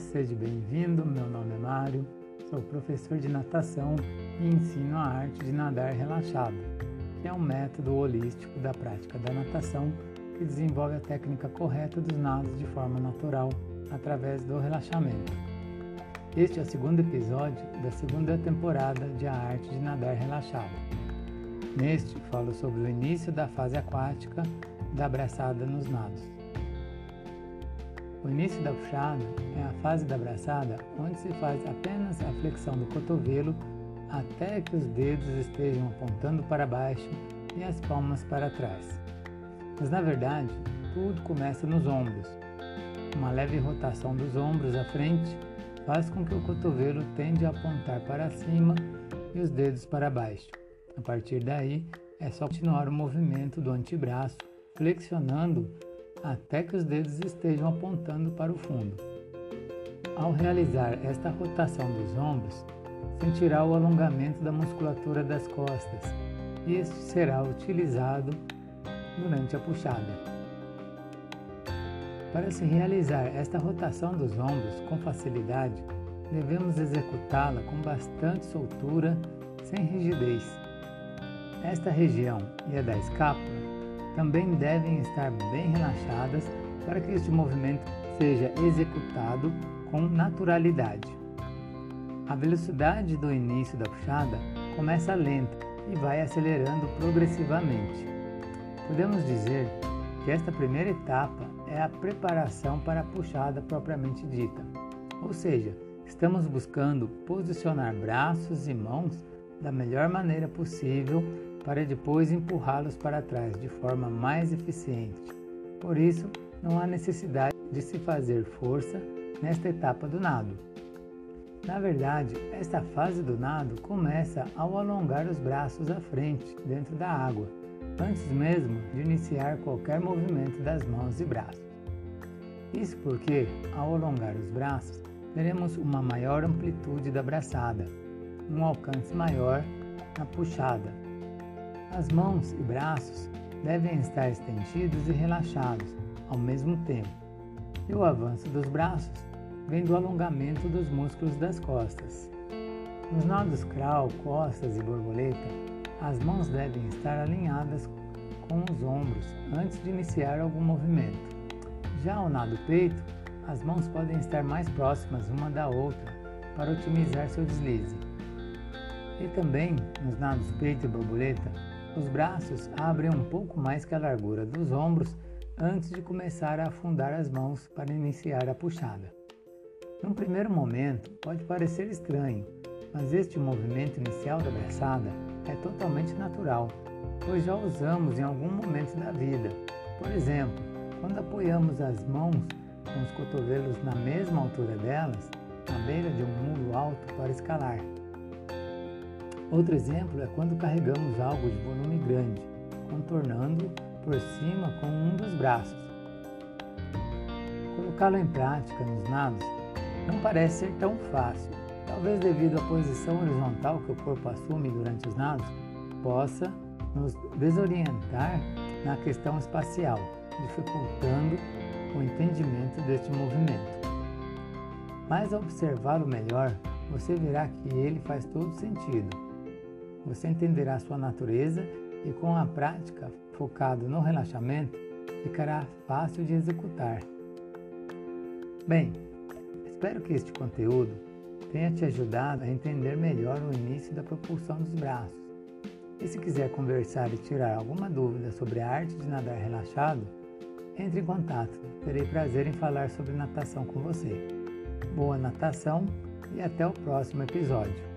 seja bem-vindo. Meu nome é Mário, sou professor de natação e ensino a arte de nadar relaxado, que é um método holístico da prática da natação que desenvolve a técnica correta dos nados de forma natural através do relaxamento. Este é o segundo episódio da segunda temporada de A Arte de Nadar Relaxado. Neste, falo sobre o início da fase aquática da abraçada nos nados. O início da puxada é a fase da abraçada onde se faz apenas a flexão do cotovelo até que os dedos estejam apontando para baixo e as palmas para trás. Mas na verdade, tudo começa nos ombros. Uma leve rotação dos ombros à frente faz com que o cotovelo tende a apontar para cima e os dedos para baixo. A partir daí, é só continuar o movimento do antebraço, flexionando até que os dedos estejam apontando para o fundo. Ao realizar esta rotação dos ombros, sentirá o alongamento da musculatura das costas e este será utilizado durante a puxada. Para se realizar esta rotação dos ombros com facilidade, devemos executá-la com bastante soltura, sem rigidez. Esta região e a da escápula também devem estar bem relaxadas para que este movimento seja executado com naturalidade. A velocidade do início da puxada começa lenta e vai acelerando progressivamente. Podemos dizer que esta primeira etapa é a preparação para a puxada propriamente dita, ou seja, estamos buscando posicionar braços e mãos da melhor maneira possível para depois empurrá-los para trás de forma mais eficiente. Por isso, não há necessidade de se fazer força nesta etapa do nado. Na verdade, esta fase do nado começa ao alongar os braços à frente, dentro da água, antes mesmo de iniciar qualquer movimento das mãos e braços. Isso porque, ao alongar os braços, teremos uma maior amplitude da braçada, um alcance maior na puxada, as mãos e braços devem estar estendidos e relaxados ao mesmo tempo, e o avanço dos braços vem do alongamento dos músculos das costas. Nos nados crawl, costas e borboleta, as mãos devem estar alinhadas com os ombros antes de iniciar algum movimento. Já ao nado peito, as mãos podem estar mais próximas uma da outra para otimizar seu deslize. E também, nos nados peito e borboleta, os braços abrem um pouco mais que a largura dos ombros antes de começar a afundar as mãos para iniciar a puxada. Num primeiro momento, pode parecer estranho, mas este movimento inicial da braçada é totalmente natural, pois já usamos em algum momento da vida. Por exemplo, quando apoiamos as mãos com os cotovelos na mesma altura delas, na beira de um muro alto para escalar. Outro exemplo é quando carregamos algo de volume grande, contornando por cima com um dos braços. Colocá-lo em prática nos nados não parece ser tão fácil, talvez devido à posição horizontal que o corpo assume durante os nados, possa nos desorientar na questão espacial, dificultando o entendimento deste movimento. Mas ao observá-lo melhor, você verá que ele faz todo sentido você entenderá sua natureza e com a prática focado no relaxamento, ficará fácil de executar. Bem, espero que este conteúdo tenha te ajudado a entender melhor o início da propulsão dos braços. E se quiser conversar e tirar alguma dúvida sobre a arte de nadar relaxado, entre em contato. Terei prazer em falar sobre natação com você. Boa natação e até o próximo episódio.